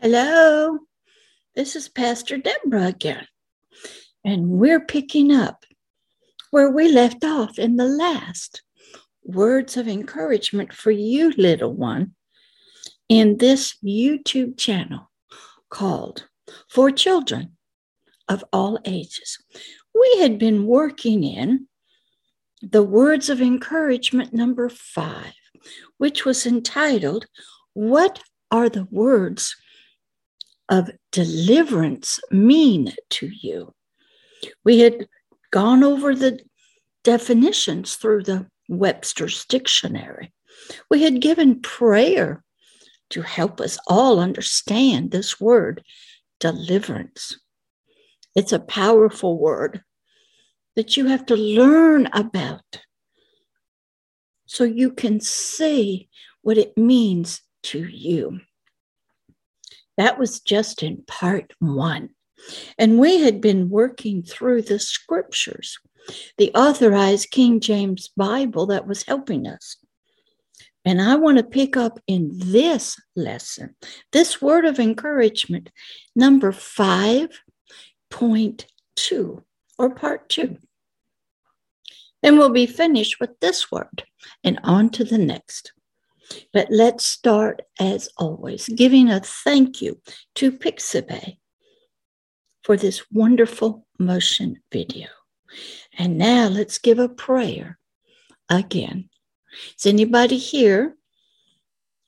Hello, this is Pastor Deborah again, and we're picking up where we left off in the last words of encouragement for you, little one, in this YouTube channel called For Children of All Ages. We had been working in the words of encouragement number five, which was entitled, What are the words of deliverance mean to you? We had gone over the definitions through the Webster's Dictionary. We had given prayer to help us all understand this word, deliverance. It's a powerful word that you have to learn about so you can see what it means to you. That was just in part one. And we had been working through the scriptures, the authorized King James Bible that was helping us. And I want to pick up in this lesson, this word of encouragement, number 5.2 or part two. Then we'll be finished with this word and on to the next. But let's start, as always, giving a thank you to Pixabay for this wonderful motion video. And now let's give a prayer again. Is anybody here?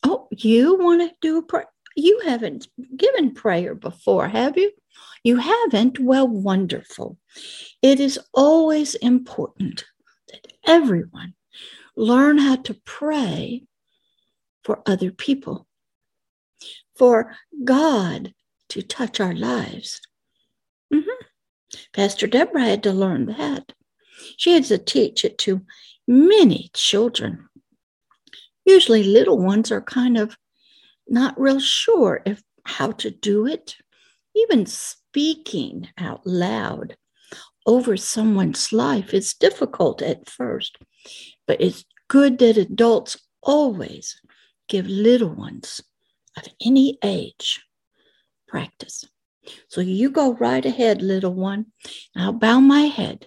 Oh, you want to do a prayer? You haven't given prayer before, have you? You haven't? Well, wonderful. It is always important that everyone learn how to pray for other people, for God to touch our lives. Mm-hmm. Pastor Deborah had to learn that. She had to teach it to many children. Usually, little ones are kind of not real sure if how to do it. Even speaking out loud over someone's life is difficult at first, but it's good that adults always give little ones of any age practice. So you go right ahead, little one. I'll bow my head.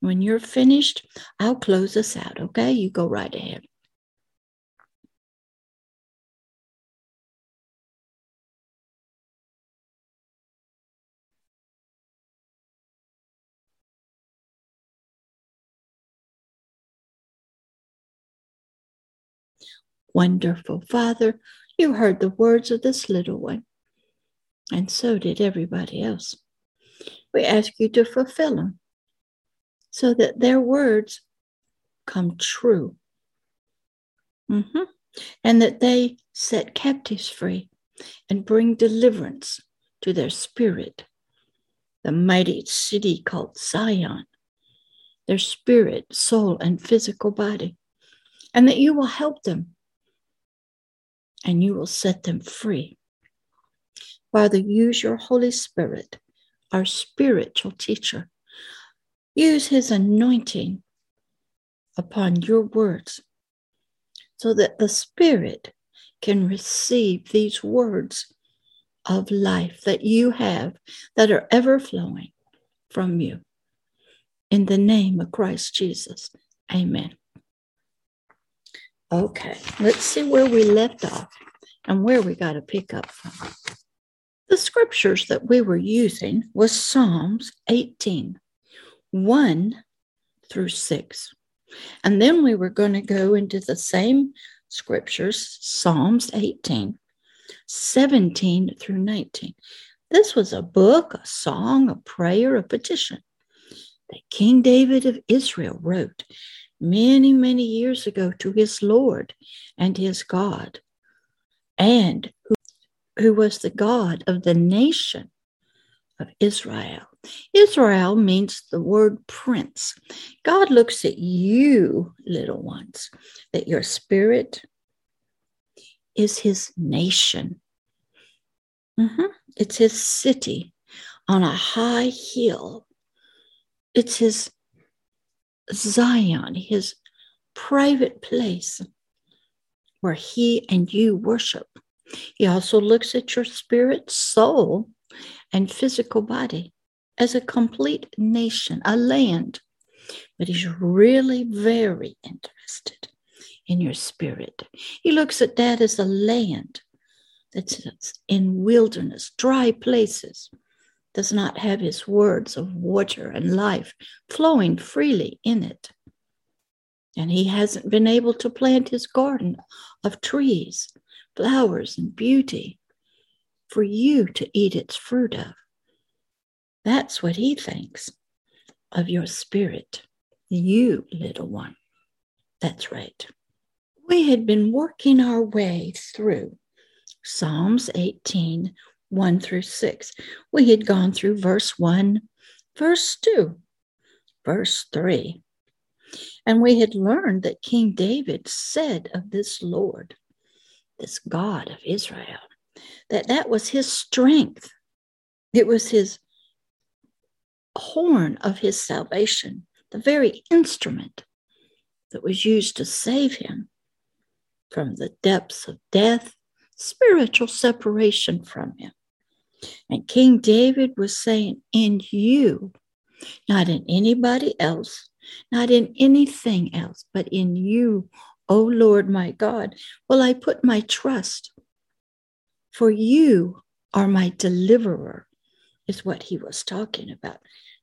When you're finished, I'll close us out, okay? You go right ahead. Wonderful Father, you heard the words of this little one, and so did everybody else. We ask you to fulfill them so that their words come true. Mm-hmm. And that they set captives free and bring deliverance to their spirit, the mighty city called Zion, their spirit, soul, and physical body, and that you will help them and you will set them free. Father, use your Holy Spirit, our spiritual teacher. Use his anointing upon your words so that the Spirit can receive these words of life that you have that are ever flowing from you. In the name of Christ Jesus, amen. Okay, let's see where we left off and where we got to pick up from. The scriptures that we were using was Psalms 18, 1 through 6. And then we were going to go into the same scriptures, Psalms 18, 17 through 19. This was a book, a song, a prayer, a petition that King David of Israel wrote many, many years ago to his Lord and his God, and who, who was the God of the nation of Israel. Israel means the word prince. God looks at you, little ones, that your spirit is his nation. Mm-hmm. It's his city on a high hill. It's his Zion, his private place where he and you worship He also looks at your spirit, soul, and physical body as a complete nation, a land. But he's really very interested in your spirit. He looks at that as a land that's in wilderness, dry places, does not have his words of water and life flowing freely in it. And he hasn't been able to plant his garden of trees, flowers, and beauty for you to eat its fruit of. That's what he thinks of your spirit, you little one. That's right. We had been working our way through Psalms 18, 1 through 6. We had gone through verse 1, verse 2, verse 3. And we had learned that King David said of this Lord, this God of Israel, that that was his strength. It was his horn of his salvation, the very instrument that was used to save him from the depths of death, spiritual separation from him. And King David was saying, In you, not in anybody else, not in anything else, but in you, O Lord my God, will I put my trust. For you are my deliverer, is what he was talking about.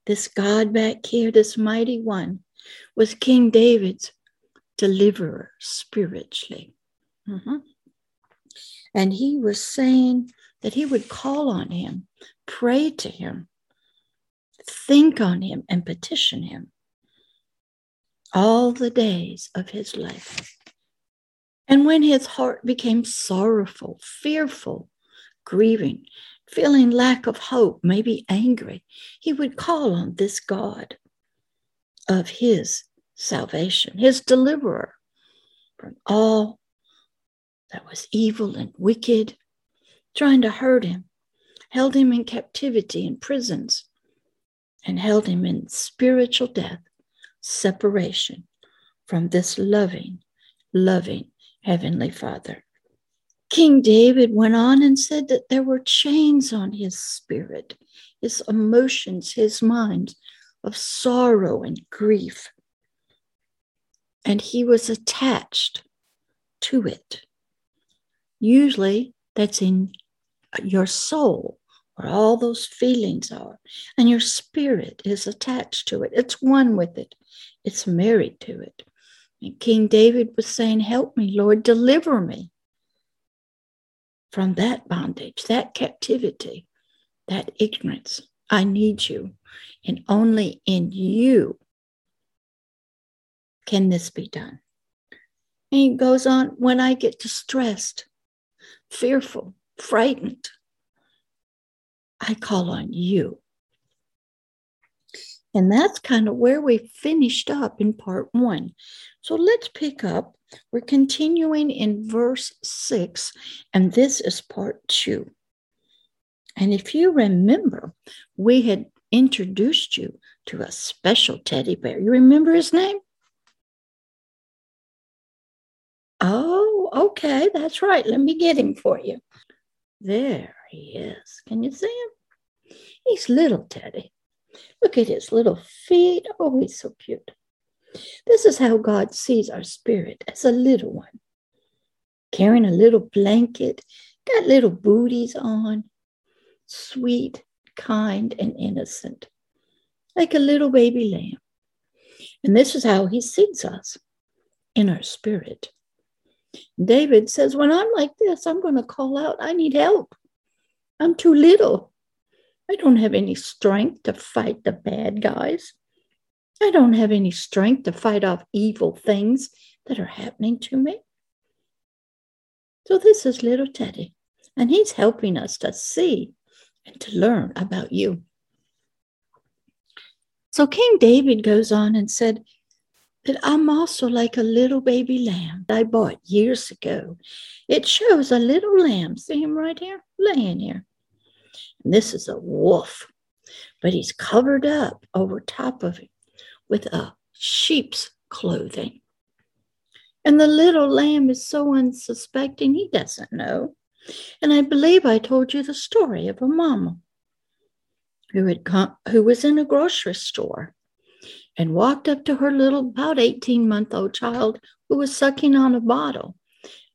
This God back here, this mighty one, was King David's deliverer spiritually. Mm-hmm. And he was saying that he would call on him, pray to him, think on him, and petition him all the days of his life. And when his heart became sorrowful, fearful, grieving, feeling lack of hope, maybe angry, he would call on this God of his salvation, his deliverer from all that was evil and wicked, trying to hurt him, held him in captivity in prisons, and held him in spiritual death, separation from this loving, loving Heavenly Father. King David went on and said that there were chains on his spirit, his emotions, his mind of sorrow and grief. And he was attached to it. Usually that's in your soul, where all those feelings are, and your spirit is attached to it. It's one with it, it's married to it. And King David was saying, Help me, Lord, deliver me from that bondage, that captivity, that ignorance. I need you. And only in you can this be done. And he goes on, when I get distressed, fearful, frightened, I call on you. And that's kind of where we finished up in part one. So let's pick up. We're continuing in verse six, and this is part two. And if you remember, we had introduced you to a special teddy bear. You remember his name? Oh, okay, that's right. Let me get him for you. There he is. Can you see him? He's little Teddy. Look at his little feet. Oh, he's so cute. This is how God sees our spirit as a little one, carrying a little blanket, got little booties on, sweet, kind, and innocent, like a little baby lamb. And this is how he sees us in our spirit. David says, When I'm like this, I'm going to call out, I need help. I'm too little. I don't have any strength to fight the bad guys. I don't have any strength to fight off evil things that are happening to me. So, this is little Teddy, and he's helping us to see and to learn about you. So, King David goes on and said, that I'm also like a little baby lamb I bought years ago. It shows a little lamb. See him right here? Laying here. And this is a wolf, but he's covered up over top of him with a sheep's clothing. And the little lamb is so unsuspecting, he doesn't know And I believe I told you the story of a mama who had come, who was in a grocery store and walked up to her little, about 18 month old child who was sucking on a bottle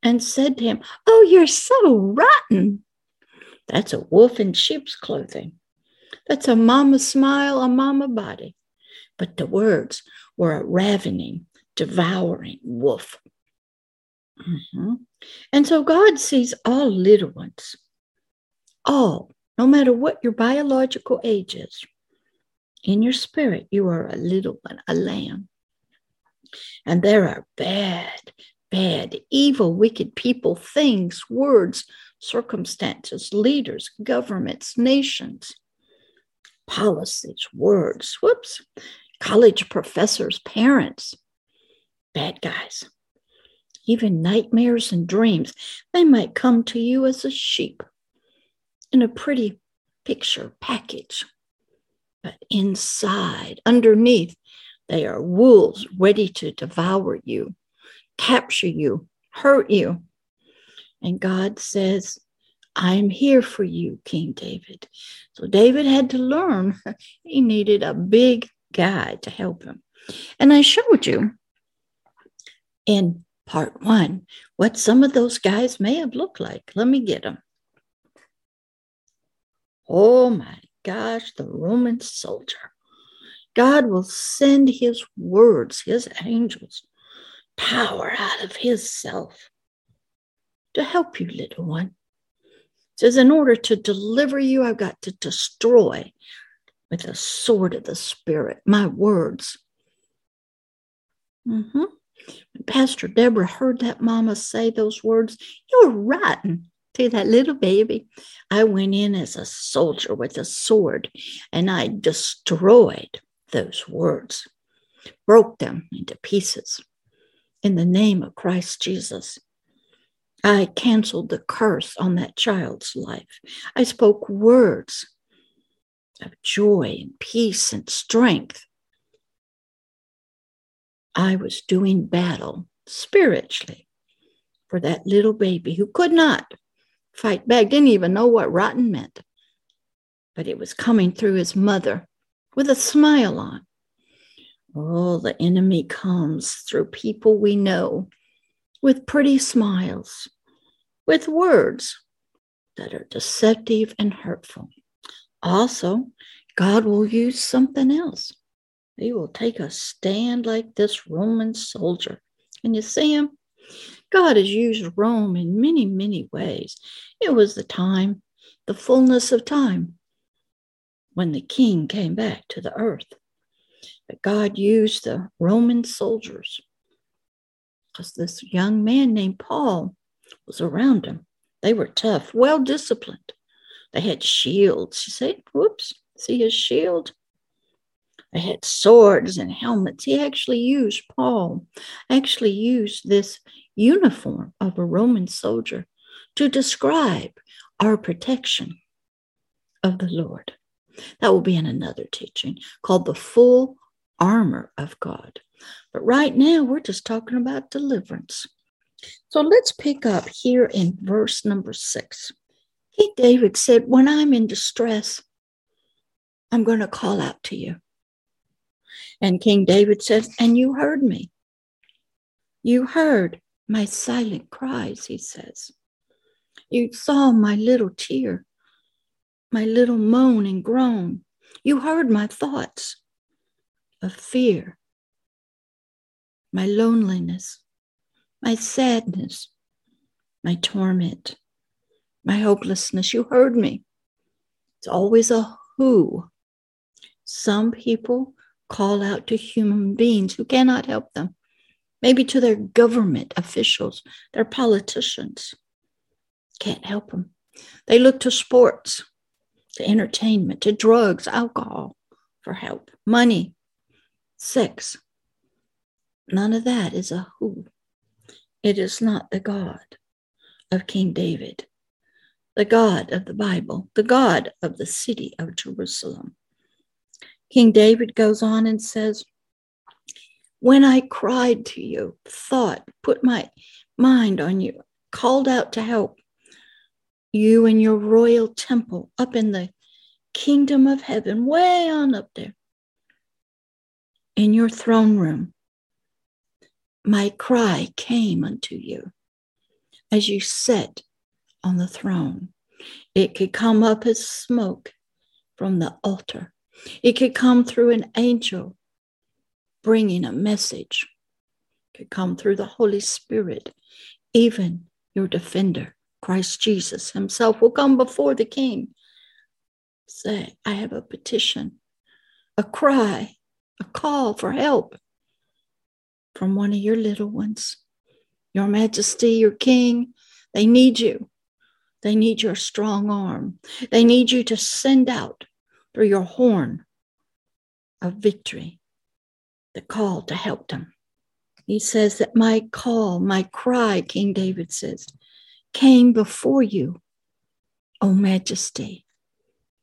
and said to him, Oh, you're so rotten. That's a wolf in sheep's clothing. That's a mama smile, a mama body. But the words were a ravening, devouring wolf. Mm-hmm. And so God sees all little ones, all, no matter what your biological age is. In your spirit, you are a little one, a lamb. And there are bad, bad, evil, wicked people, things, words, circumstances, leaders, governments, nations, policies, words, whoops, college professors, parents, bad guys, even nightmares and dreams. They might come to you as a sheep in a pretty picture package but inside, underneath, they are wolves ready to devour you, capture you, hurt you. And God says, I'm here for you, King David. So David had to learn he needed a big guy to help him. And I showed you in part one what some of those guys may have looked like. Let me get them. Oh my gosh, the Roman soldier. God will send his words, his angels, power out of his self to help you, little one. It says, in order to deliver you, I've got to destroy with the sword of the Spirit my words. Mm-hmm. When Pastor Deborah heard that mama say those words, you're rotten to that little baby. I went in as a soldier with a sword and I destroyed those words, broke them into pieces in the name of Christ Jesus. I canceled the curse on that child's life. I spoke words of joy and peace and strength. I was doing battle spiritually for that little baby who could not fight back, didn't even know what rotten meant. But it was coming through his mother with a smile on. Oh, the enemy comes through people we know with pretty smiles, with words that are deceptive and hurtful. Also, God will use something else. He will take a stand like this Roman soldier. Can you see him? God has used Rome in many, many ways. It was the time, the fullness of time, when the king came back to the earth. But God used the Roman soldiers because this young man named Paul was around them. They were tough, well disciplined. They had shields. You see, whoops, see his shield? They had swords and helmets. He actually used, Paul actually used this uniform of a Roman soldier to describe our protection of the Lord. That will be in another teaching called the full armor of God. But right now, we're just talking about deliverance. So let's pick up here in verse number six. King David said, When I'm in distress, I'm going to call out to you. And King David says, And you heard me. You heard my silent cries, he says. You saw my little tear, my little moan and groan. You heard my thoughts of fear, my loneliness, my sadness, my torment, my hopelessness. You heard me. It's always a who. Some people call out to human beings who cannot help them maybe to their government officials, their politicians. Can't help them. They look to sports, to entertainment, to drugs, alcohol for help, money, sex. None of that is a who. It is not the God of King David, the God of the Bible, the God of the city of Jerusalem. King David goes on and says, when I cried to you, thought, put my mind on you, called out to help, you in your royal temple up in the kingdom of heaven, way on up there, in your throne room, my cry came unto you as you sat on the throne. It could come up as smoke from the altar, it could come through an angel bringing a message, could come through the Holy Spirit, even your defender. Christ Jesus himself will come before the king. Say, I have a petition, a cry, a call for help from one of your little ones. Your Majesty, your King, they need you. They need your strong arm. They need you to send out through your horn of victory the call to help them. He says that my call, my cry, King David says, came before you, O Majesty,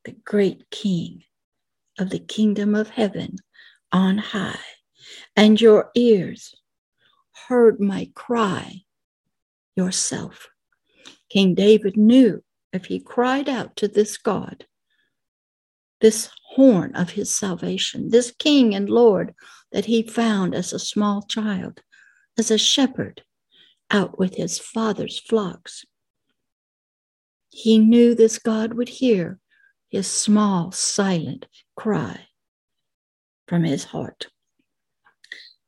the great King of the kingdom of heaven on high, and your ears heard my cry yourself. King David knew if he cried out to this God, this horn of his salvation, this King and Lord that he found as a small child, as a shepherd, out with his father's flocks. He knew this God would hear his small, silent cry from his heart.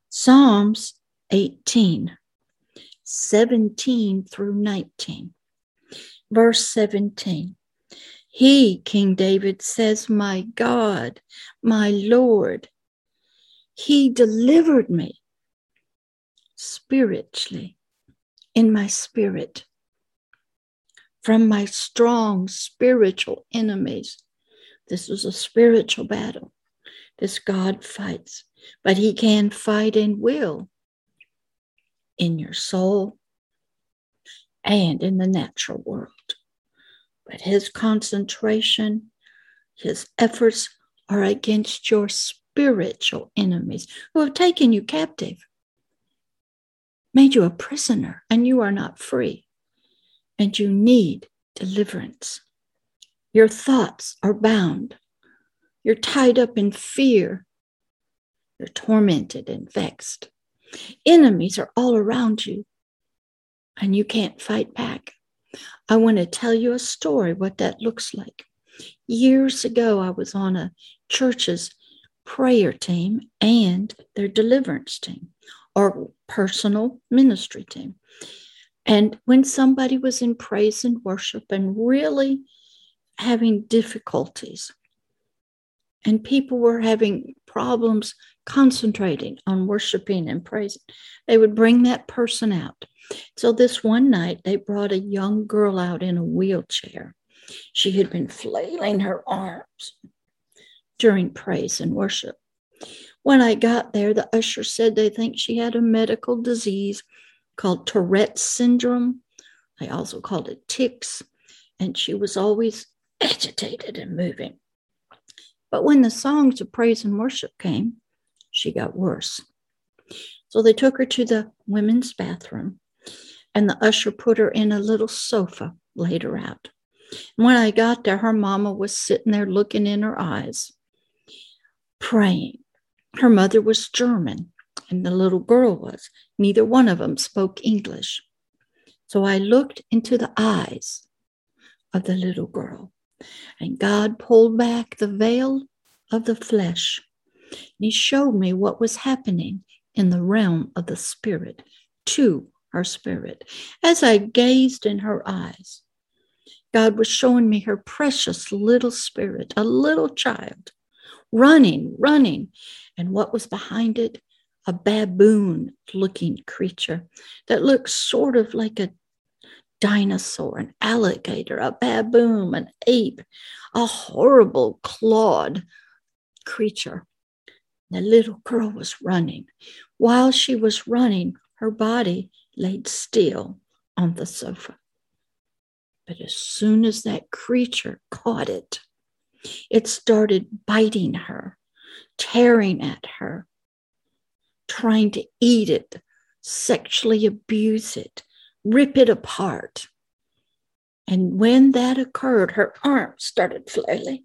Psalms 18, 17 through 19. Verse 17. He, King David, says, My God, my Lord, He delivered me spiritually in my spirit from my strong spiritual enemies. This was a spiritual battle. This God fights, but He can fight and will in your soul and in the natural world. But His concentration, His efforts are against your spiritual enemies who have taken you captive made you a prisoner and you are not free. And you need deliverance. Your thoughts are bound. You're tied up in fear. You're tormented and vexed. Enemies are all around you, and you can't fight back. I want to tell you a story what that looks like. Years ago, I was on a church's prayer team and their deliverance team or personal ministry team. And when somebody was in praise and worship and really having difficulties, and people were having problems concentrating on worshiping and praising, they would bring that person out. So, this one night, they brought a young girl out in a wheelchair. She had been flailing her arms during praise and worship. When I got there, the usher said they think she had a medical disease called Tourette's syndrome. They also called it tics, and she was always agitated and moving. But when the songs of praise and worship came, she got worse. So they took her to the women's bathroom, and the usher put her in a little sofa, laid her out. And when I got there, her mama was sitting there looking in her eyes, praying her mother was German, and the little girl was. Neither one of them spoke English. So I looked into the eyes of the little girl, and God pulled back the veil of the flesh. And He showed me what was happening in the realm of the spirit to her spirit. As I gazed in her eyes, God was showing me her precious little spirit, a little child, running, running. And what was behind it? A baboon looking creature that looked sort of like a dinosaur, an alligator, a baboon, an ape, a horrible clawed creature. The little girl was running. While she was running, her body laid still on the sofa. But as soon as that creature caught it, it started biting her, tearing at her, trying to eat it, sexually abuse it, rip it apart. And when that occurred, her arms started flailing.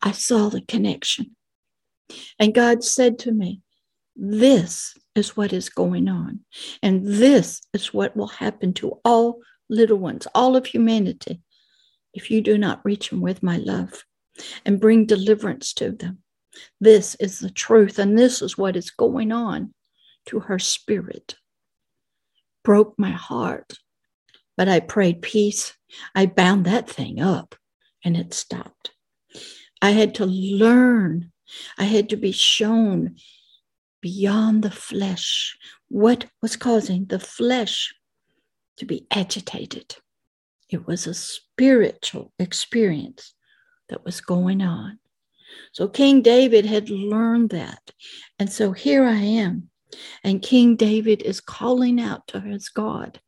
I saw the connection. And God said to me, This is what is going on. And this is what will happen to all little ones, all of humanity, if you do not reach them with my love and bring deliverance to them. This is the truth, and this is what is going on to her spirit. Broke my heart, but I prayed peace. I bound that thing up, and it stopped. I had to learn, I had to be shown beyond the flesh what was causing the flesh to be agitated. It was a spiritual experience that was going on. So King David had learned that. And so here I am. And King David is calling out to his God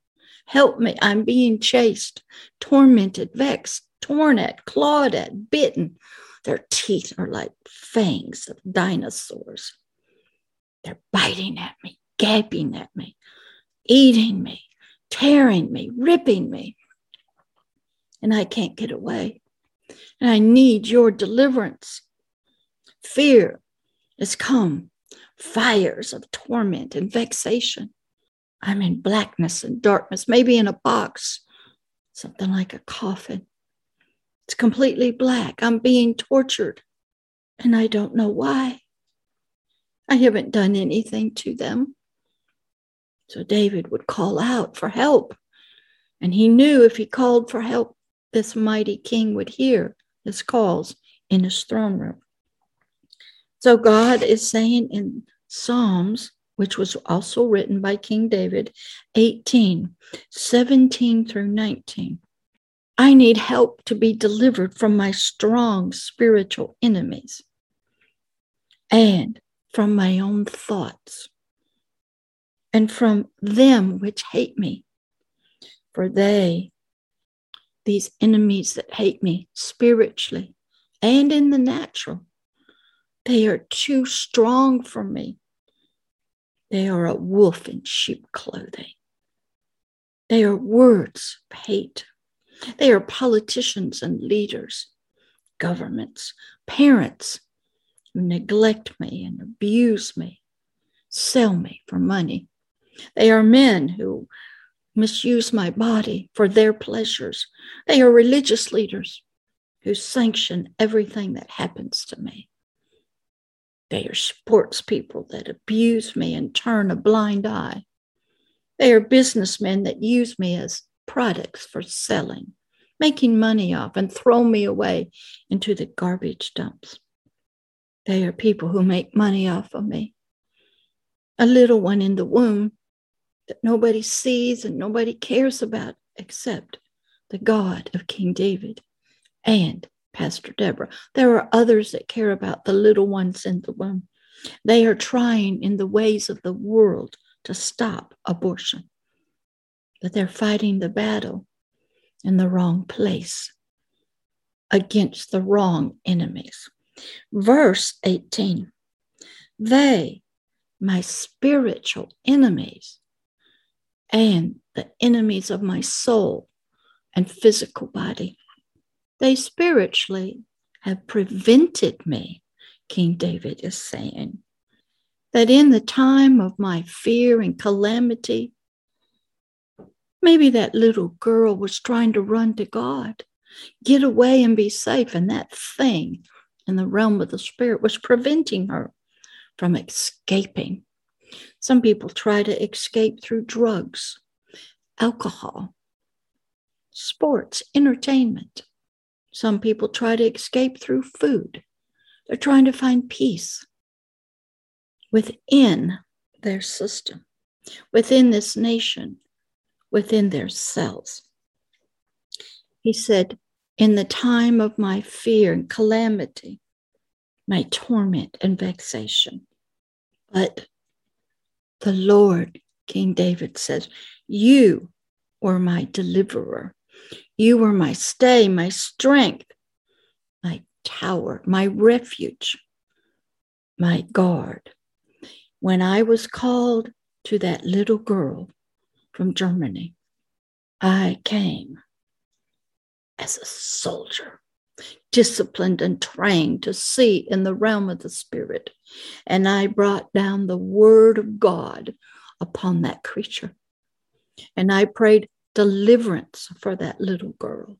Help me. I'm being chased, tormented, vexed, torn at, clawed at, bitten. Their teeth are like fangs of dinosaurs. They're biting at me, gaping at me, eating me, tearing me, ripping me. And I can't get away. And I need your deliverance. Fear has come, fires of torment and vexation. I'm in blackness and darkness, maybe in a box, something like a coffin. It's completely black. I'm being tortured, and I don't know why. I haven't done anything to them. So David would call out for help. And he knew if he called for help, this mighty king would hear his calls in his throne room. So God is saying in Psalms, which was also written by King David, 18, 17 through 19. I need help to be delivered from my strong spiritual enemies and from my own thoughts and from them which hate me. For they, these enemies that hate me spiritually and in the natural, they are too strong for me. They are a wolf in sheep clothing. They are words of hate. They are politicians and leaders, governments, parents who neglect me and abuse me, sell me for money. They are men who misuse my body for their pleasures. They are religious leaders who sanction everything that happens to me. They are sports people that abuse me and turn a blind eye. They are businessmen that use me as products for selling, making money off and throw me away into the garbage dumps. They are people who make money off of me. A little one in the womb that nobody sees and nobody cares about except the God of King David and Pastor Deborah. There are others that care about the little ones in the womb. They are trying in the ways of the world to stop abortion, but they're fighting the battle in the wrong place against the wrong enemies. Verse 18 They, my spiritual enemies, and the enemies of my soul and physical body, they spiritually have prevented me, King David is saying, that in the time of my fear and calamity, maybe that little girl was trying to run to God, get away and be safe, and that thing in the realm of the spirit was preventing her from escaping. Some people try to escape through drugs, alcohol, sports, entertainment. Some people try to escape through food. They're trying to find peace within their system, within this nation, within their cells. He said, In the time of my fear and calamity, my torment and vexation. But the Lord, King David says, You were my deliverer. You were my stay, my strength, my tower, my refuge, my guard. When I was called to that little girl from Germany, I came as a soldier, disciplined and trained to see in the realm of the spirit. And I brought down the word of God upon that creature. And I prayed deliverance for that little girl,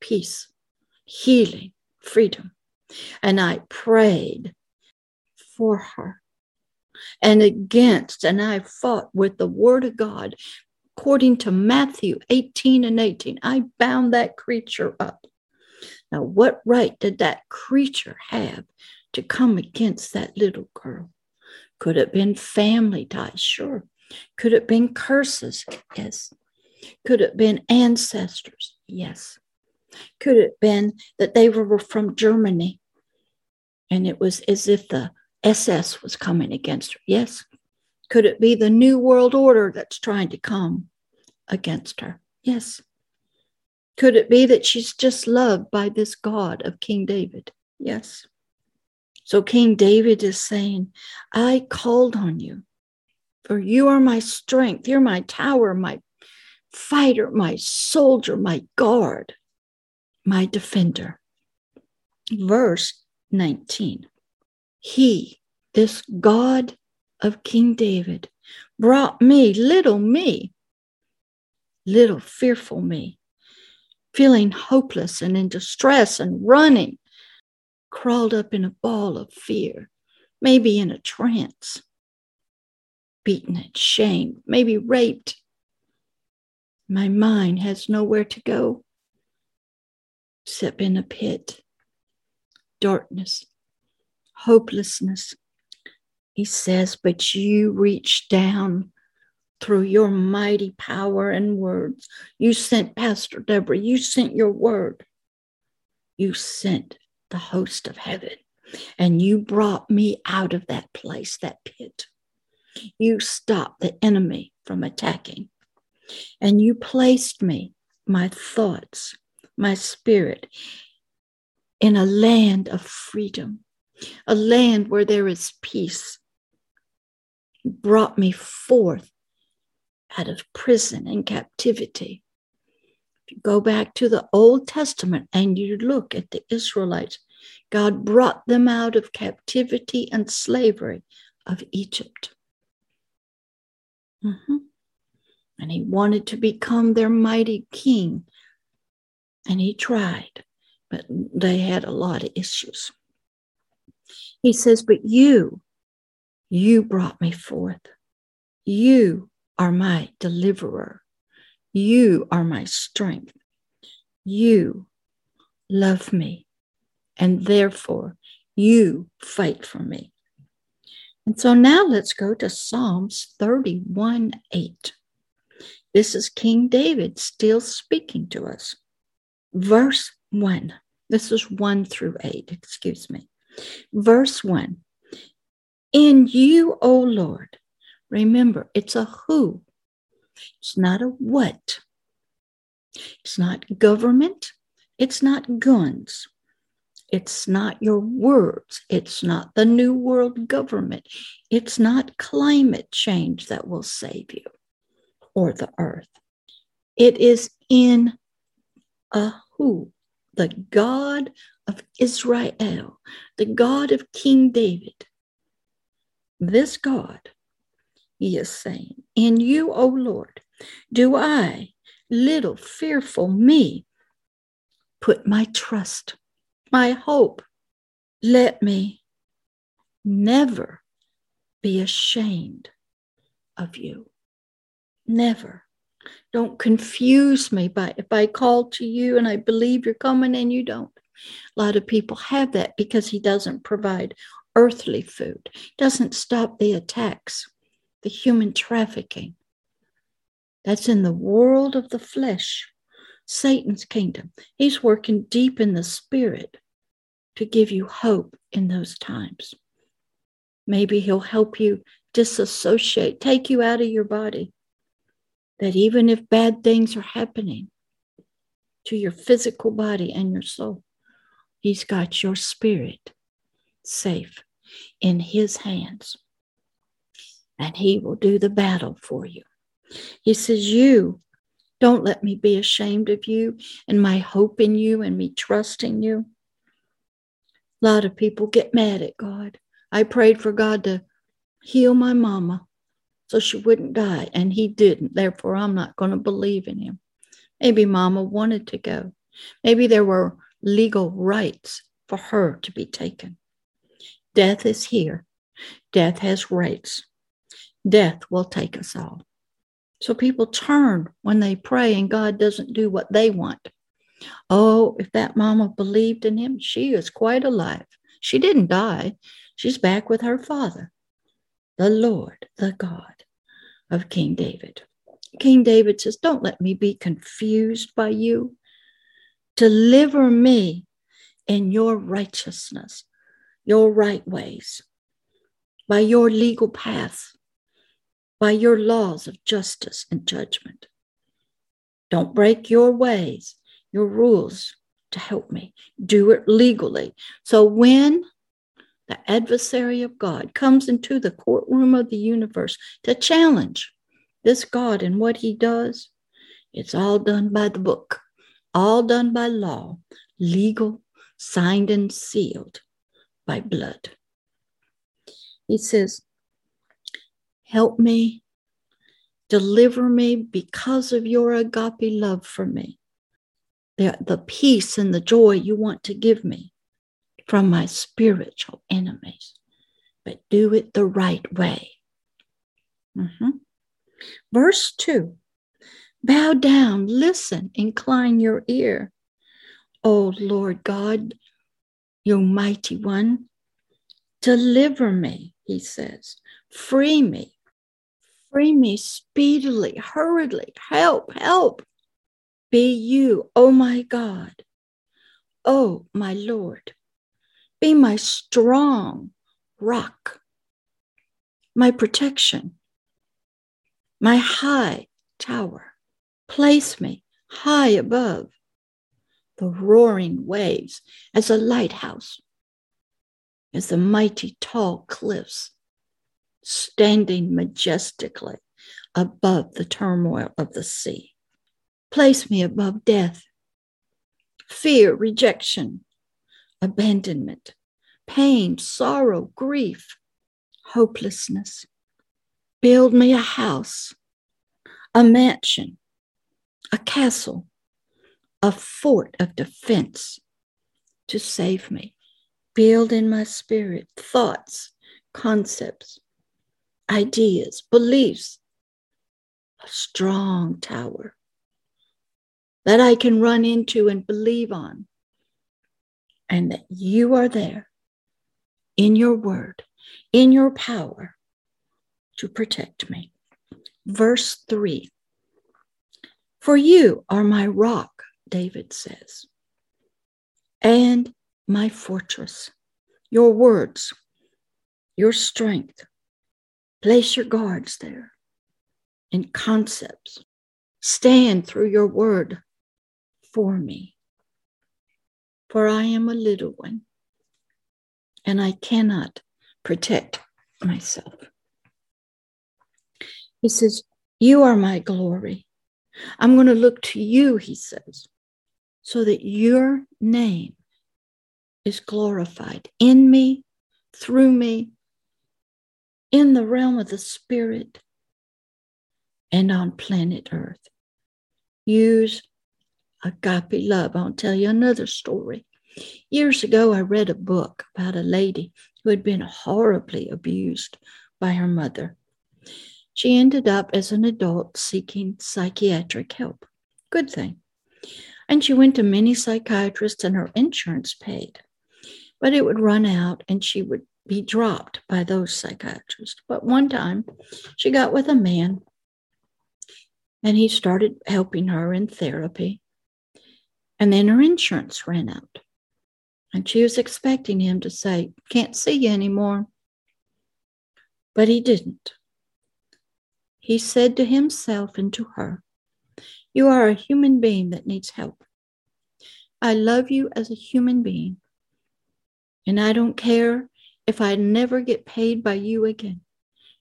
peace, healing, freedom. And I prayed for her and against, and I fought with the word of God according to Matthew 18 and 18. I bound that creature up. Now, what right did that creature have to come against that little girl? Could it have been family ties? Sure. Could it have been curses? Yes. Could it have been ancestors? Yes. Could it have been that they were from Germany and it was as if the SS was coming against her? Yes. Could it be the New World Order that's trying to come against her? Yes. Could it be that she's just loved by this God of King David? Yes. So King David is saying, I called on you, for you are my strength. You're my tower, my fighter, my soldier, my guard, my defender. Verse 19 He, this God of King David, brought me, little me, little fearful me, feeling hopeless and in distress and running, crawled up in a ball of fear, maybe in a trance, beaten and shamed, maybe raped. My mind has nowhere to go except in a pit, darkness, hopelessness. He says, But you reach down through your mighty power and words. You sent Pastor Deborah, you sent your word. You sent the host of heaven, and you brought me out of that place, that pit. You stopped the enemy from attacking, and you placed me, my thoughts, my spirit, in a land of freedom, a land where there is peace. You brought me forth out of prison and captivity. If you go back to the Old Testament and you look at the Israelites, God brought them out of captivity and slavery of Egypt. Mm-hmm. And he wanted to become their mighty king. And he tried, but they had a lot of issues. He says, But you, you brought me forth. You are my deliverer. You are my strength. You love me, and therefore you fight for me. And so now let's go to Psalms 31 8. This is King David still speaking to us. Verse 1. This is 1 through 8, excuse me. Verse 1 In you, O Lord, Remember, it's a who, it's not a what. It's not government, it's not guns, it's not your words, it's not the New World government, it's not climate change that will save you or the earth. It is in a who, the God of Israel, the God of King David. This God he is saying, In you, O Lord, do I, little fearful me, put my trust, my hope. Let me never be ashamed of you. Never. Don't confuse me by if I call to you and I believe you're coming and you don't. A lot of people have that because he doesn't provide earthly food, doesn't stop the attacks the human trafficking. That's in the world of the flesh, Satan's kingdom. He's working deep in the spirit to give you hope in those times. Maybe he'll help you disassociate, take you out of your body. That even if bad things are happening to your physical body and your soul, he's got your spirit safe in his hands and he will do the battle for you. He says, You Don't let me be ashamed of you and my hope in you and me trusting you. A lot of people get mad at God. I prayed for God to heal my mama so she wouldn't die, and He didn't. Therefore, I'm not going to believe in Him. Maybe mama wanted to go. Maybe there were legal rights for her to be taken. Death is here. Death has rights. Death will take us all. So people turn when they pray and God doesn't do what they want. Oh, if that mama believed in him, she is quite alive. She didn't die. She's back with her father, the Lord, the God of King David. King David says, Don't let me be confused by you. Deliver me in your righteousness, your right ways, by your legal paths, by your laws of justice and judgment. Don't break your ways your rules to help me. Do it legally. So when the adversary of God comes into the courtroom of the universe to challenge this God and what he does, it's all done by the book, all done by law, legal, signed and sealed by blood. He says, Help me, deliver me because of your agape love for me the, the peace and the joy you want to give me from my spiritual enemies, but do it the right way. Mm-hmm. Verse 2 Bow down, listen, incline your ear. O Lord God, you mighty one, deliver me, he says. Free me. Free me speedily, hurriedly. Help, help be you, O oh my God, O oh my Lord. Be my strong rock, my protection, my high tower. Place me high above the roaring waves as a lighthouse, as the mighty tall cliffs standing majestically above the turmoil of the sea. Place me above death, fear, rejection, abandonment, pain, sorrow, grief, hopelessness. Build me a house, a mansion, a castle, a fort of defense to save me. Build in my spirit thoughts, concepts, ideas, beliefs, a strong tower that I can run into and believe on. And that you are there in your word, in your power to protect me. Verse 3 For you are my rock, David says, and my fortress, your words, your strength. Place your guards there in concepts. Stand through your word for me. For I am a little one, and I cannot protect myself. He says, You are my glory. I'm going to look to you, he says, so that your name is glorified in me, through me, in the realm of the spirit, and on planet Earth. Use agape love. I'll tell you another story. Years ago, I read a book about a lady who had been horribly abused by her mother. She ended up as an adult seeking psychiatric help. Good thing. And she went to many psychiatrists, and her insurance paid. But it would run out, and she would be dropped by those psychiatrists. But one time, she got with a man, and he started helping her in therapy. And then her insurance ran out. And she was expecting him to say, Can't see you anymore. But he didn't. He said to himself and to her, You are a human being that needs help. I love you as a human being. And I don't care if I never get paid by you again.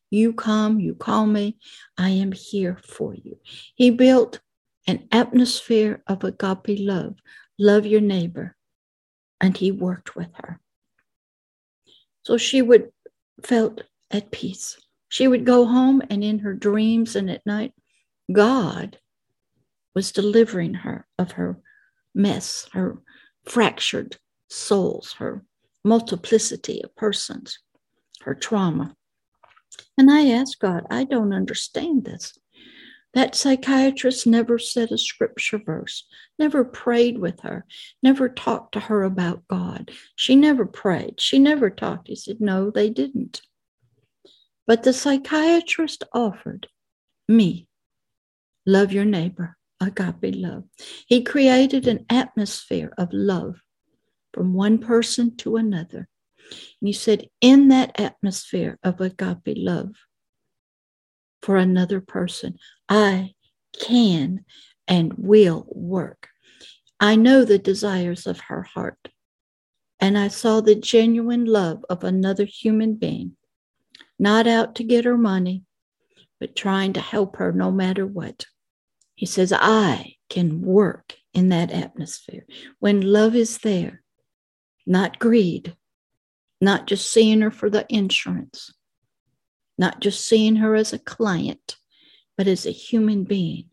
You come, you call me, I am here for you. He built an atmosphere of agape love. Love your neighbor. And he worked with her. So she would felt at peace. She would go home and in her dreams and at night, God was delivering her of her mess, her fractured souls, her multiplicity of persons, her trauma. And I asked God, I don't understand this. That psychiatrist never said a scripture verse, never prayed with her, never talked to her about God. She never prayed. She never talked. He said, No, they didn't. But the psychiatrist offered me love your neighbor, agape love. He created an atmosphere of love from one person to another. And he said, in that atmosphere of agape love for another person, I can and will work. I know the desires of her heart, and I saw the genuine love of another human being, not out to get her money, but trying to help her no matter what. He says, I can work in that atmosphere. When love is there, not greed, not just seeing her for the insurance, not just seeing her as a client, but as a human being.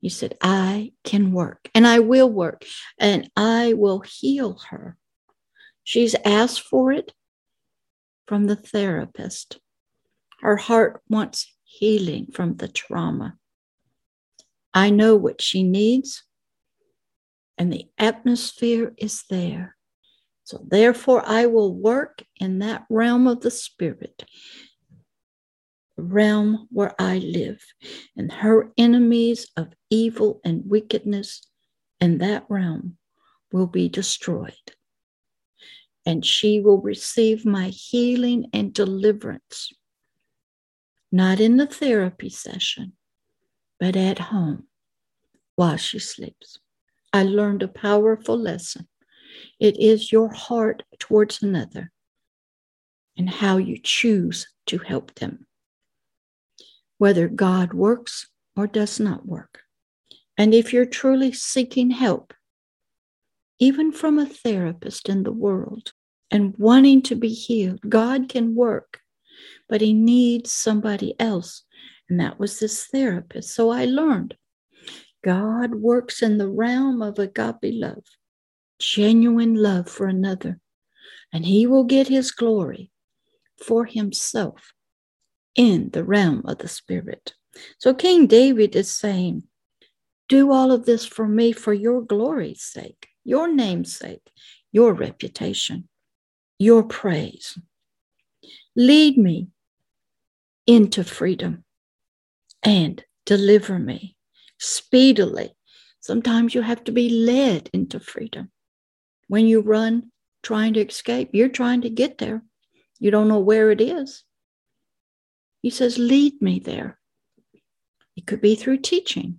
He said, I can work and I will work and I will heal her. She's asked for it from the therapist. Her heart wants healing from the trauma. I know what she needs, and the atmosphere is there. So, therefore, I will work in that realm of the spirit, the realm where I live, and her enemies of evil and wickedness in that realm will be destroyed. And she will receive my healing and deliverance, not in the therapy session, but at home while she sleeps. I learned a powerful lesson it is your heart towards another and how you choose to help them, whether God works or does not work. And if you're truly seeking help, even from a therapist in the world, and wanting to be healed, God can work, but He needs somebody else. And that was this therapist. So I learned God works in the realm of agape love genuine love for another, and he will get his glory for himself in the realm of the Spirit. So King David is saying, Do all of this for me for your glory's sake, your name's sake, your reputation, your praise. Lead me into freedom and deliver me speedily. Sometimes you have to be led into freedom. When you run trying to escape, you're trying to get there. You don't know where it is. He says, Lead me there. It could be through teaching,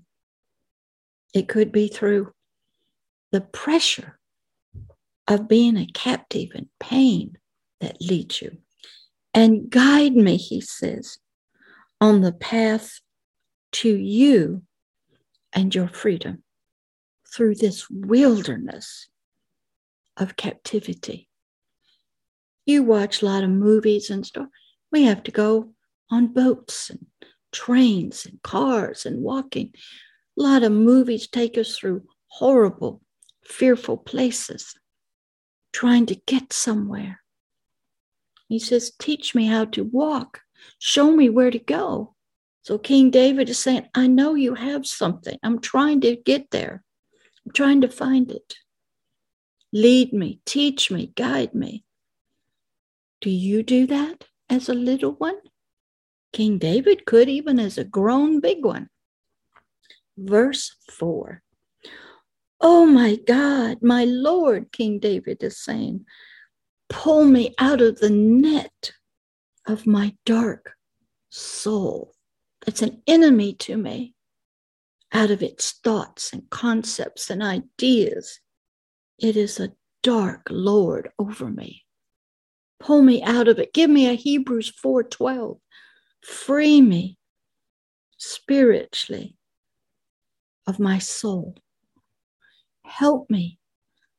it could be through the pressure of being a captive and pain that leads you. And guide me, he says, on the path to you and your freedom through this wilderness of captivity. You watch a lot of movies and stuff. We have to go on boats and trains and cars and walking. A lot of movies take us through horrible, fearful places, trying to get somewhere. He says, Teach me how to walk, show me where to go. So King David is saying, I know you have something. I'm trying to get there, I'm trying to find it. Lead me, teach me, guide me. Do you do that as a little one? King David could, even as a grown big one. Verse 4. Oh my God, my Lord, King David is saying, pull me out of the net of my dark soul that's an enemy to me, out of its thoughts and concepts and ideas it is a dark Lord over me. Pull me out of it. Give me a Hebrews 4:12. Free me spiritually. of my soul. Help me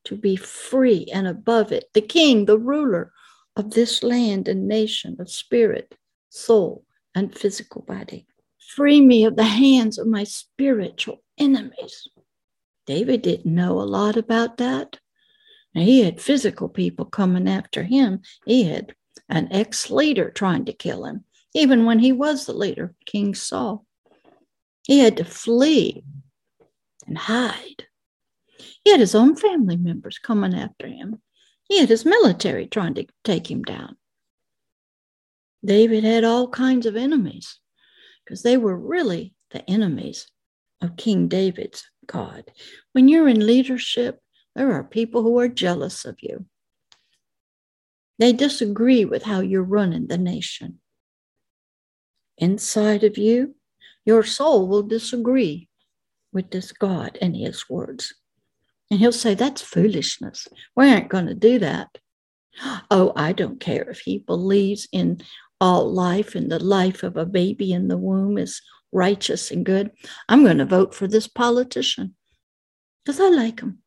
to be free and above it, the king, the ruler of this land and nation of spirit, soul, and physical body. Free me of the hands of my spiritual enemies. David didn't know a lot about that. Now, he had physical people coming after him. He had an ex leader trying to kill him, even when he was the leader, King Saul. He had to flee and hide. He had his own family members coming after him. He had his military trying to take him down. David had all kinds of enemies because they were really the enemies of King David's God. When you're in leadership, there are people who are jealous of you. They disagree with how you're running the nation. Inside of you, your soul will disagree with this God and his words. And he'll say, That's foolishness. We aren't going to do that. Oh, I don't care if he believes in all life and the life of a baby in the womb is righteous and good. I'm going to vote for this politician because I like him.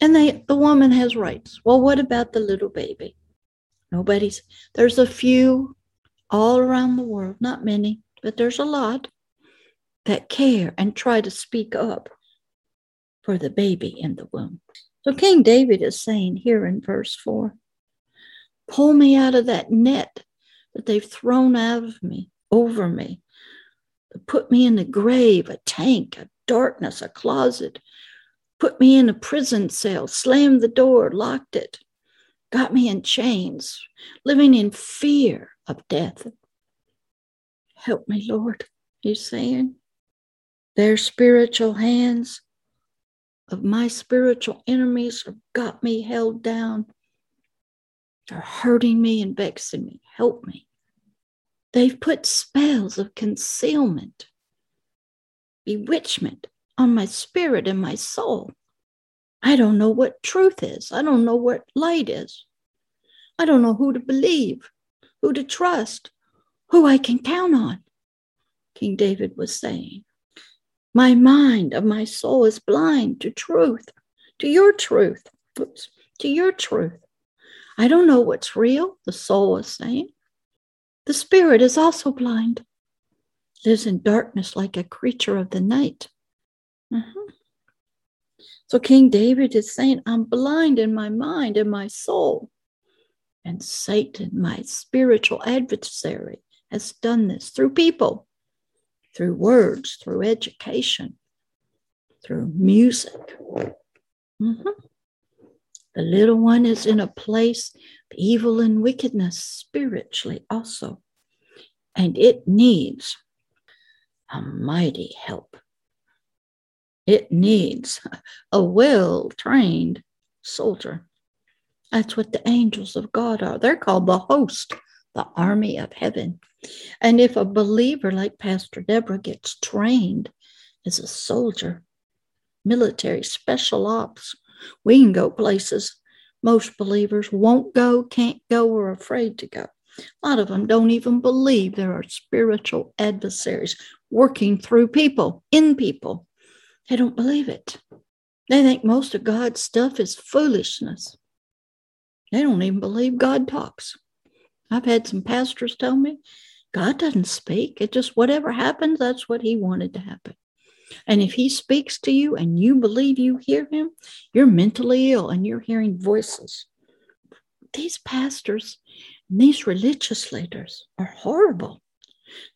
And they, the woman has rights. Well, what about the little baby? Nobody's, there's a few all around the world, not many, but there's a lot that care and try to speak up for the baby in the womb. So King David is saying here in verse 4 pull me out of that net that they've thrown out of me, over me, put me in the grave, a tank, a darkness, a closet, put me in a prison cell, slammed the door, locked it, got me in chains, living in fear of death. Help me, Lord, he's saying. Their spiritual hands of my spiritual enemies have got me held down. They're hurting me and vexing me. Help me. They've put spells of concealment, bewitchment on my spirit and my soul. I don't know what truth is. I don't know what light is. I don't know who to believe, who to trust, who I can count on. King David was saying. My mind of my soul is blind to truth, to your truth, oops, to your truth. I don't know what's real, the soul is saying. The spirit is also blind, lives in darkness like a creature of the night. Uh-huh. So King David is saying, I'm blind in my mind and my soul. And Satan, my spiritual adversary, has done this through people through words, through education, through music. Mm-hmm. The little one is in a place evil and wickedness spiritually also, and it needs a mighty help. It needs a well trained soldier. That's what the angels of God are. They're called the host, the army of heaven. And if a believer like Pastor Deborah gets trained as a soldier, military, special ops, we can go places most believers won't go, can't go, or afraid to go. A lot of them don't even believe there are spiritual adversaries working through people, in people. They don't believe it. They think most of God's stuff is foolishness. They don't even believe God talks. I've had some pastors tell me God doesn't speak. It just whatever happens, that's what He wanted to happen. And if He speaks to you and you believe you hear Him, you're mentally ill and you're hearing voices. These pastors, and these religious leaders are horrible.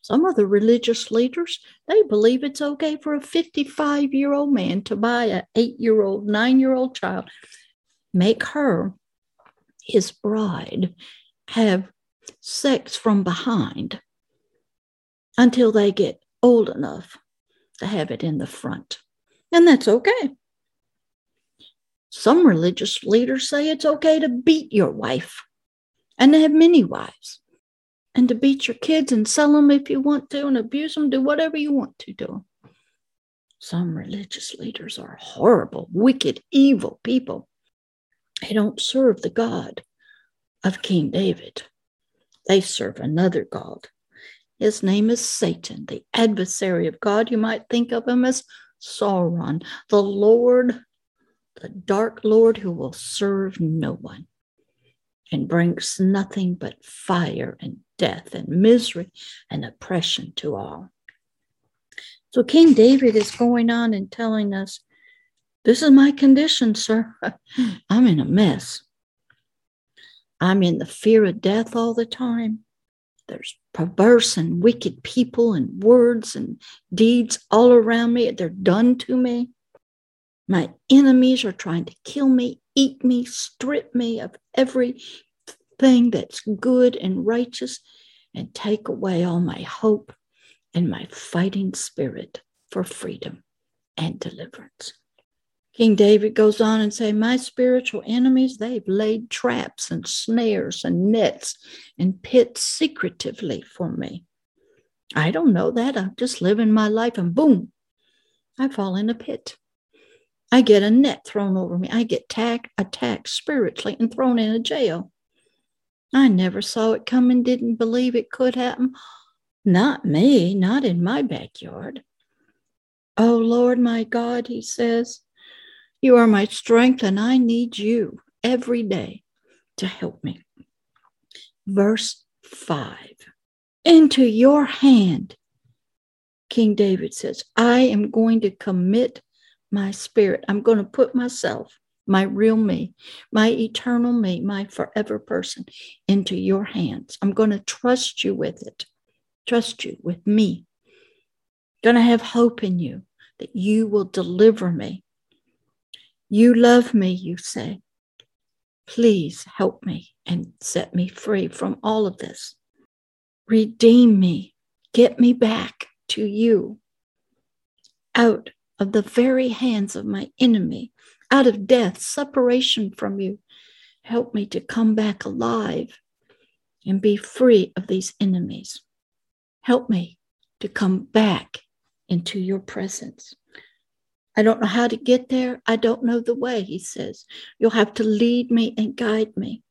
Some of the religious leaders, they believe it's okay for a 55 year old man to buy an eight year old, nine year old child, make her his bride, have sex from behind until they get old enough to have it in the front. And that's okay. Some religious leaders say it's okay to beat your wife and to have many wives and to beat your kids and sell them if you want to and abuse them, do whatever you want to do. Some religious leaders are horrible, wicked, evil people. They don't serve the God of King David. They serve another God. His name is Satan, the adversary of God. You might think of him as Sauron, the Lord, the dark Lord who will serve no one and brings nothing but fire and death and misery and oppression to all. So King David is going on and telling us, This is my condition, sir. I'm in a mess. I'm in the fear of death all the time. There's perverse and wicked people and words and deeds all around me. They're done to me. My enemies are trying to kill me, eat me, strip me of everything that's good and righteous, and take away all my hope and my fighting spirit for freedom and deliverance. King David goes on and say, My spiritual enemies, they've laid traps and snares and nets and pits secretively for me. I don't know that. I'm just living my life and boom, I fall in a pit. I get a net thrown over me. I get tack, attacked spiritually and thrown in a jail. I never saw it come and didn't believe it could happen. Not me, not in my backyard. Oh Lord, my God, he says, you are my strength, and I need you every day to help me. Verse 5 Into your hand, King David says, I am going to commit my spirit. I'm going to put myself, my real me, my eternal me, my forever person, into your hands. I'm going to trust you with it, trust you with me. Going to have hope in you that you will deliver me you love me, you say. Please help me and set me free from all of this. Redeem me. Get me back to you. Out of the very hands of my enemy, out of death, separation from you. Help me to come back alive and be free of these enemies. Help me to come back into your presence. I don't know how to get there. I don't know the way, he says. You'll have to lead me and guide me.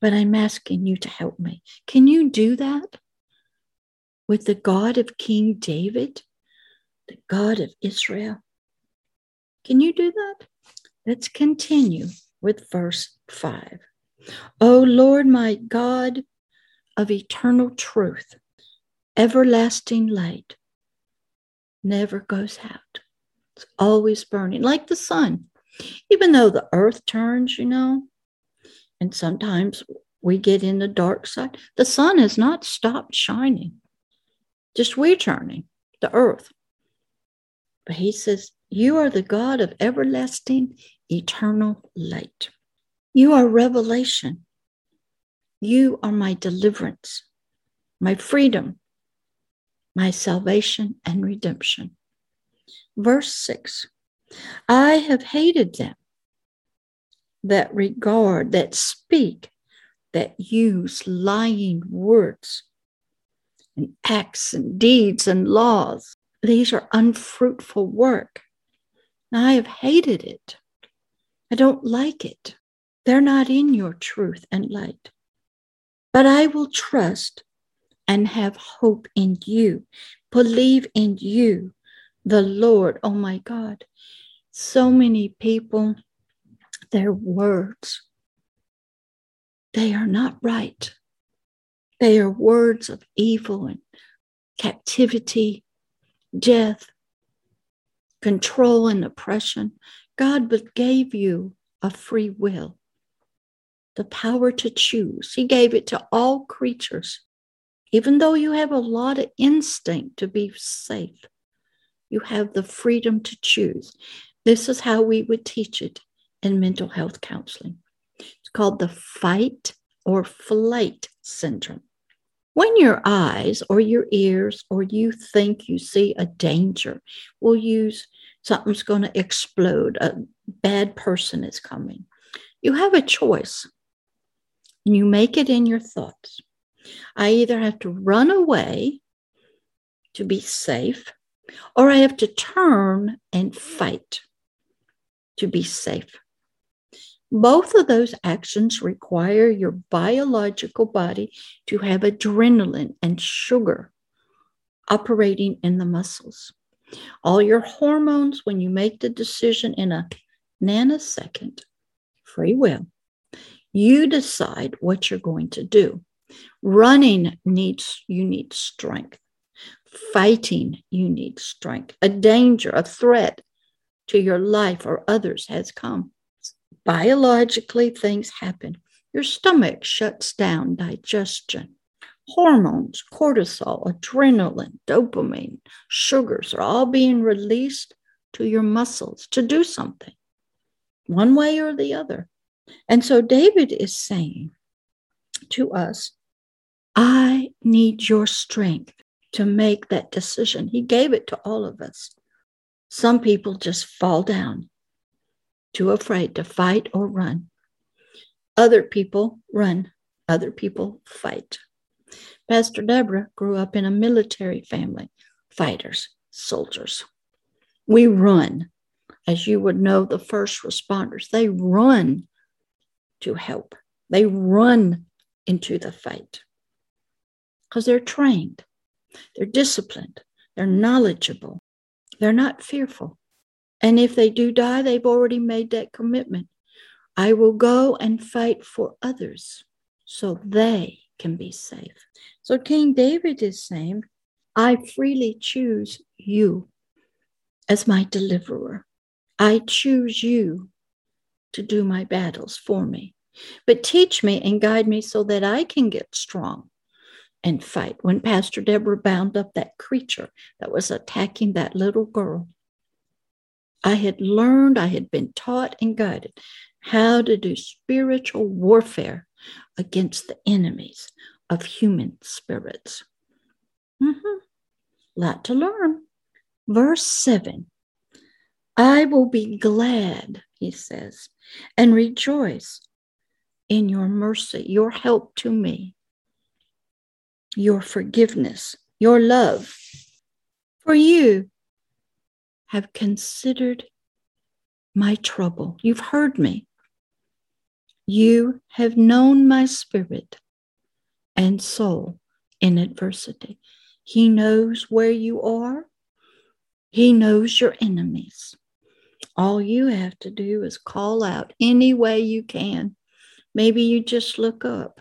But I'm asking you to help me. Can you do that with the God of King David, the God of Israel? Can you do that? Let's continue with verse 5. O Lord, my God of eternal truth, everlasting light never goes out. It's always burning, like the sun. Even though the earth turns, you know, and sometimes we get in the dark side, the sun has not stopped shining. Just we're turning, the earth. But he says, You are the God of everlasting, eternal light. You are revelation. You are my deliverance, my freedom, my salvation and redemption. Verse 6 I have hated them that regard, that speak, that use lying words and acts and deeds and laws. These are unfruitful work. I have hated it. I don't like it. They're not in your truth and light. But I will trust and have hope in you, believe in you, the Lord. Oh my God. So many people, their words, they are not right. They are words of evil and captivity, death, control, and oppression. God but gave you a free will, the power to choose. He gave it to all creatures. Even though you have a lot of instinct to be safe, you have the freedom to choose. This is how we would teach it in mental health counseling. It's called the fight or flight syndrome. When your eyes or your ears or you think you see a danger, we'll use something's going to explode, a bad person is coming. You have a choice and you make it in your thoughts. I either have to run away to be safe or I have to turn and fight to be safe. Both of those actions require your biological body to have adrenaline and sugar operating in the muscles. All your hormones, when you make the decision in a nanosecond, free will, you decide what you're going to do. Running needs, you need strength. Fighting, you need strength. A danger, a threat to your life or others has come. Biologically, things happen. Your stomach shuts down digestion. Hormones, cortisol, adrenaline, dopamine, sugars are all being released to your muscles to do something, one way or the other. And so David is saying to us, I need your strength to make that decision. He gave it to all of us. Some people just fall down, too afraid to fight or run. Other people run, other people fight. Pastor Deborah grew up in a military family, fighters, soldiers. We run. As you would know, the first responders, they run to help. They run into the fight because they're trained, they're disciplined, they're knowledgeable, they're not fearful. And if they do die, they've already made that commitment. I will go and fight for others so they can be safe. So King David is saying, I freely choose you as my deliverer. I choose you to do my battles for me. But teach me and guide me so that I can get strong and fight. When Pastor Deborah bound up that creature that was attacking that little girl, I had learned, I had been taught and guided how to do spiritual warfare against the enemies of human spirits. Mm-hmm. Lot to learn. Verse 7 I will be glad, he says, and rejoice in your mercy, your help to me, your forgiveness, your love. For you have considered my trouble. You've heard me. You have known my spirit and soul in adversity. He knows where you are, He knows your enemies. All you have to do is call out any way you can Maybe you just look up.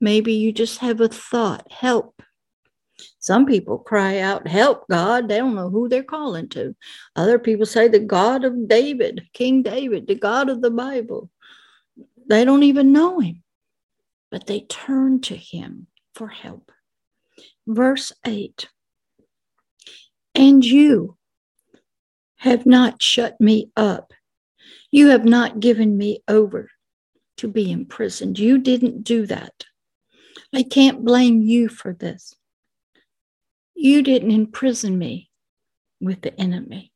Maybe you just have a thought, help. Some people cry out, Help, God. They don't know who they're calling to. Other people say, The God of David, King David, the God of the Bible. They don't even know him, but they turn to him for help. Verse 8 And you have not shut me up. You have not given me over to be imprisoned. You didn't do that. I can't blame you for this. You didn't imprison me with the enemy,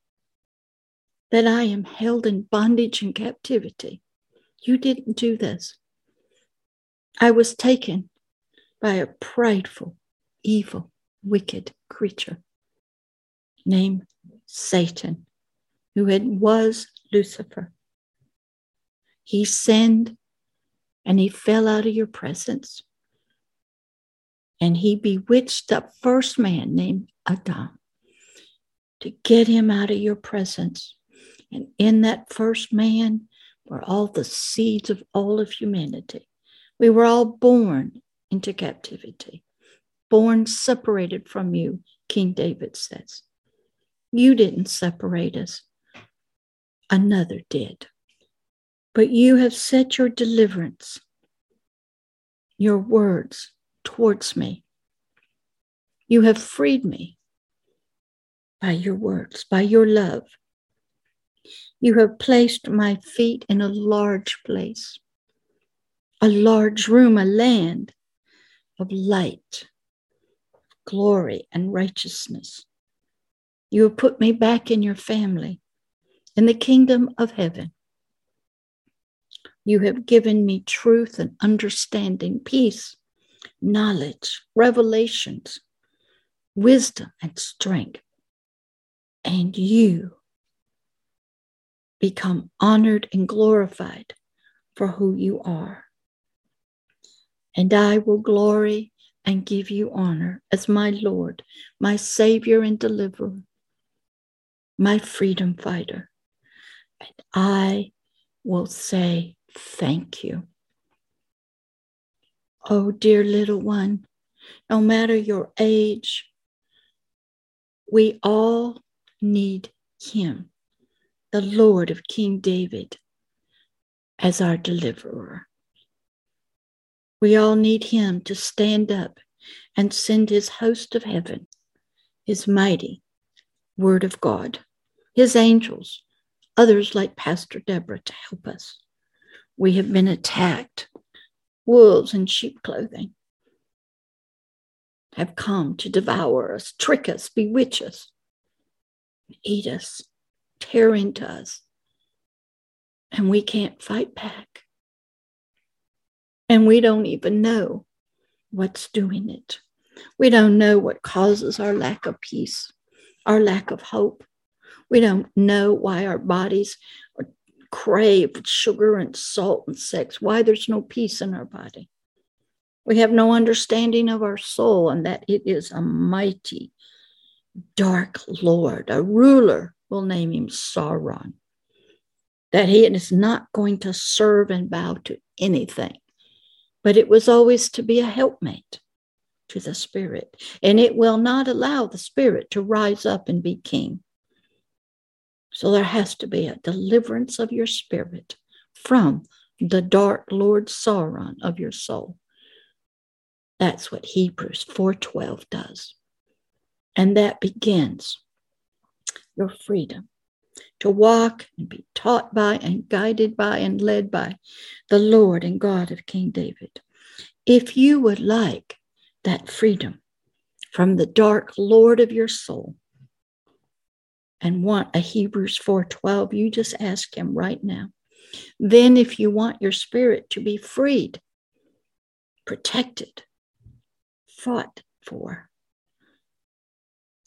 that I am held in bondage and captivity. You didn't do this. I was taken by a prideful, evil, wicked creature named Satan, who had, was Lucifer. He sinned and he fell out of your presence. And he bewitched the first man named Adam to get him out of your presence. And in that first man were all the seeds of all of humanity. We were all born into captivity, born separated from you, King David says. You didn't separate us, another did but you have set your deliverance, your words towards me. You have freed me by your words, by your love. You have placed my feet in a large place, a large room, a land of light, glory, and righteousness. You have put me back in your family, in the kingdom of heaven. You have given me truth and understanding, peace, knowledge, revelations, wisdom, and strength. And you become honored and glorified for who you are. And I will glory and give you honor as my Lord, my Savior and deliverer, my freedom fighter. And I will say thank you. Oh, dear little one, no matter your age, we all need Him, the Lord of King David, as our deliverer. We all need Him to stand up and send His host of heaven, His mighty Word of God, His angels, others like Pastor Deborah to help us. We have been attacked. Wolves in sheep clothing have come to devour us, trick us, bewitch us, eat us, tear into us. And we can't fight back. And we don't even know what's doing it. We don't know what causes our lack of peace, our lack of hope. We don't know why our bodies crave sugar and salt and sex, why there's no peace in our body. We have no understanding of our soul and that it is a mighty, dark Lord, a ruler. We'll name him Sauron. That he is not going to serve and bow to anything, but it was always to be a helpmate to the Spirit. And it will not allow the Spirit to rise up and be king. So there has to be a deliverance of your spirit from the dark Lord Sauron of your soul. That's what Hebrews 4:12 does. And that begins your freedom to walk and be taught by and guided by and led by the Lord and God of King David. If you would like that freedom from the dark Lord of your soul, and want a Hebrews 4:12, you just ask him right now. Then if you want your spirit to be freed, protected, fought for,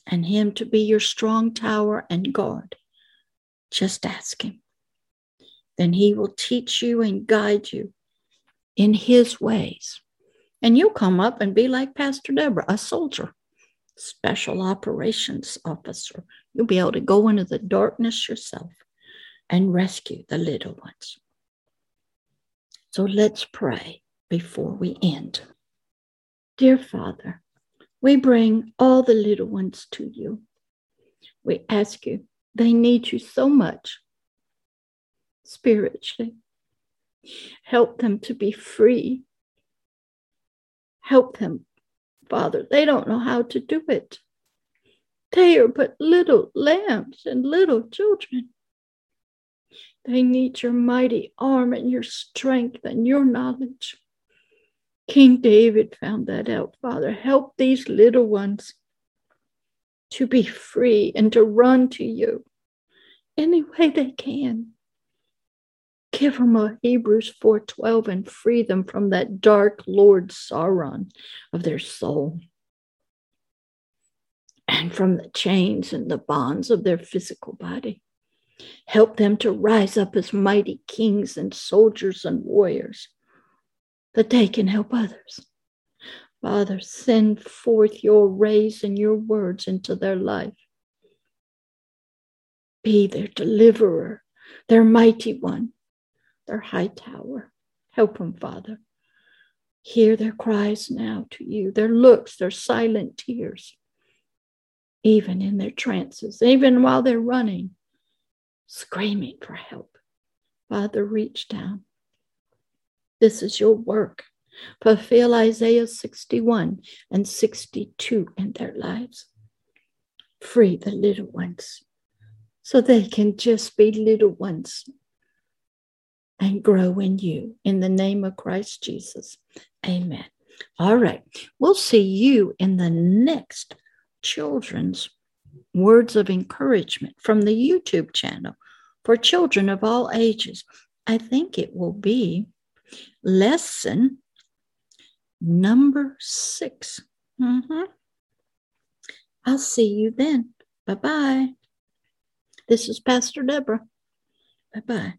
and him to be your strong tower and guard, just ask him. Then he will teach you and guide you in his ways. And you'll come up and be like Pastor Deborah, a soldier special operations officer. You'll be able to go into the darkness yourself and rescue the little ones. So let's pray before we end. Dear Father, we bring all the little ones to you. We ask you, they need you so much spiritually. Help them to be free. Help them Father. They don't know how to do it. They are but little lambs and little children. They need your mighty arm and your strength and your knowledge. King David found that out, Father. Help these little ones to be free and to run to you any way they can. Give them a Hebrews 4:12 and free them from that dark Lord Sauron of their soul and from the chains and the bonds of their physical body. Help them to rise up as mighty kings and soldiers and warriors that they can help others. Father, send forth your rays and your words into their life. Be their deliverer, their mighty one, their high tower. Help them, Father. Hear their cries now to you, their looks, their silent tears, even in their trances, even while they're running, screaming for help. Father, reach down. This is your work. Fulfill Isaiah 61 and 62 in their lives. Free the little ones so they can just be little ones and grow in you. In the name of Christ Jesus. Amen. All right. We'll see you in the next children's words of encouragement from the YouTube channel for children of all ages. I think it will be lesson number 6 mm-hmm. I'll see you then. Bye bye. This is Pastor Deborah. Bye bye.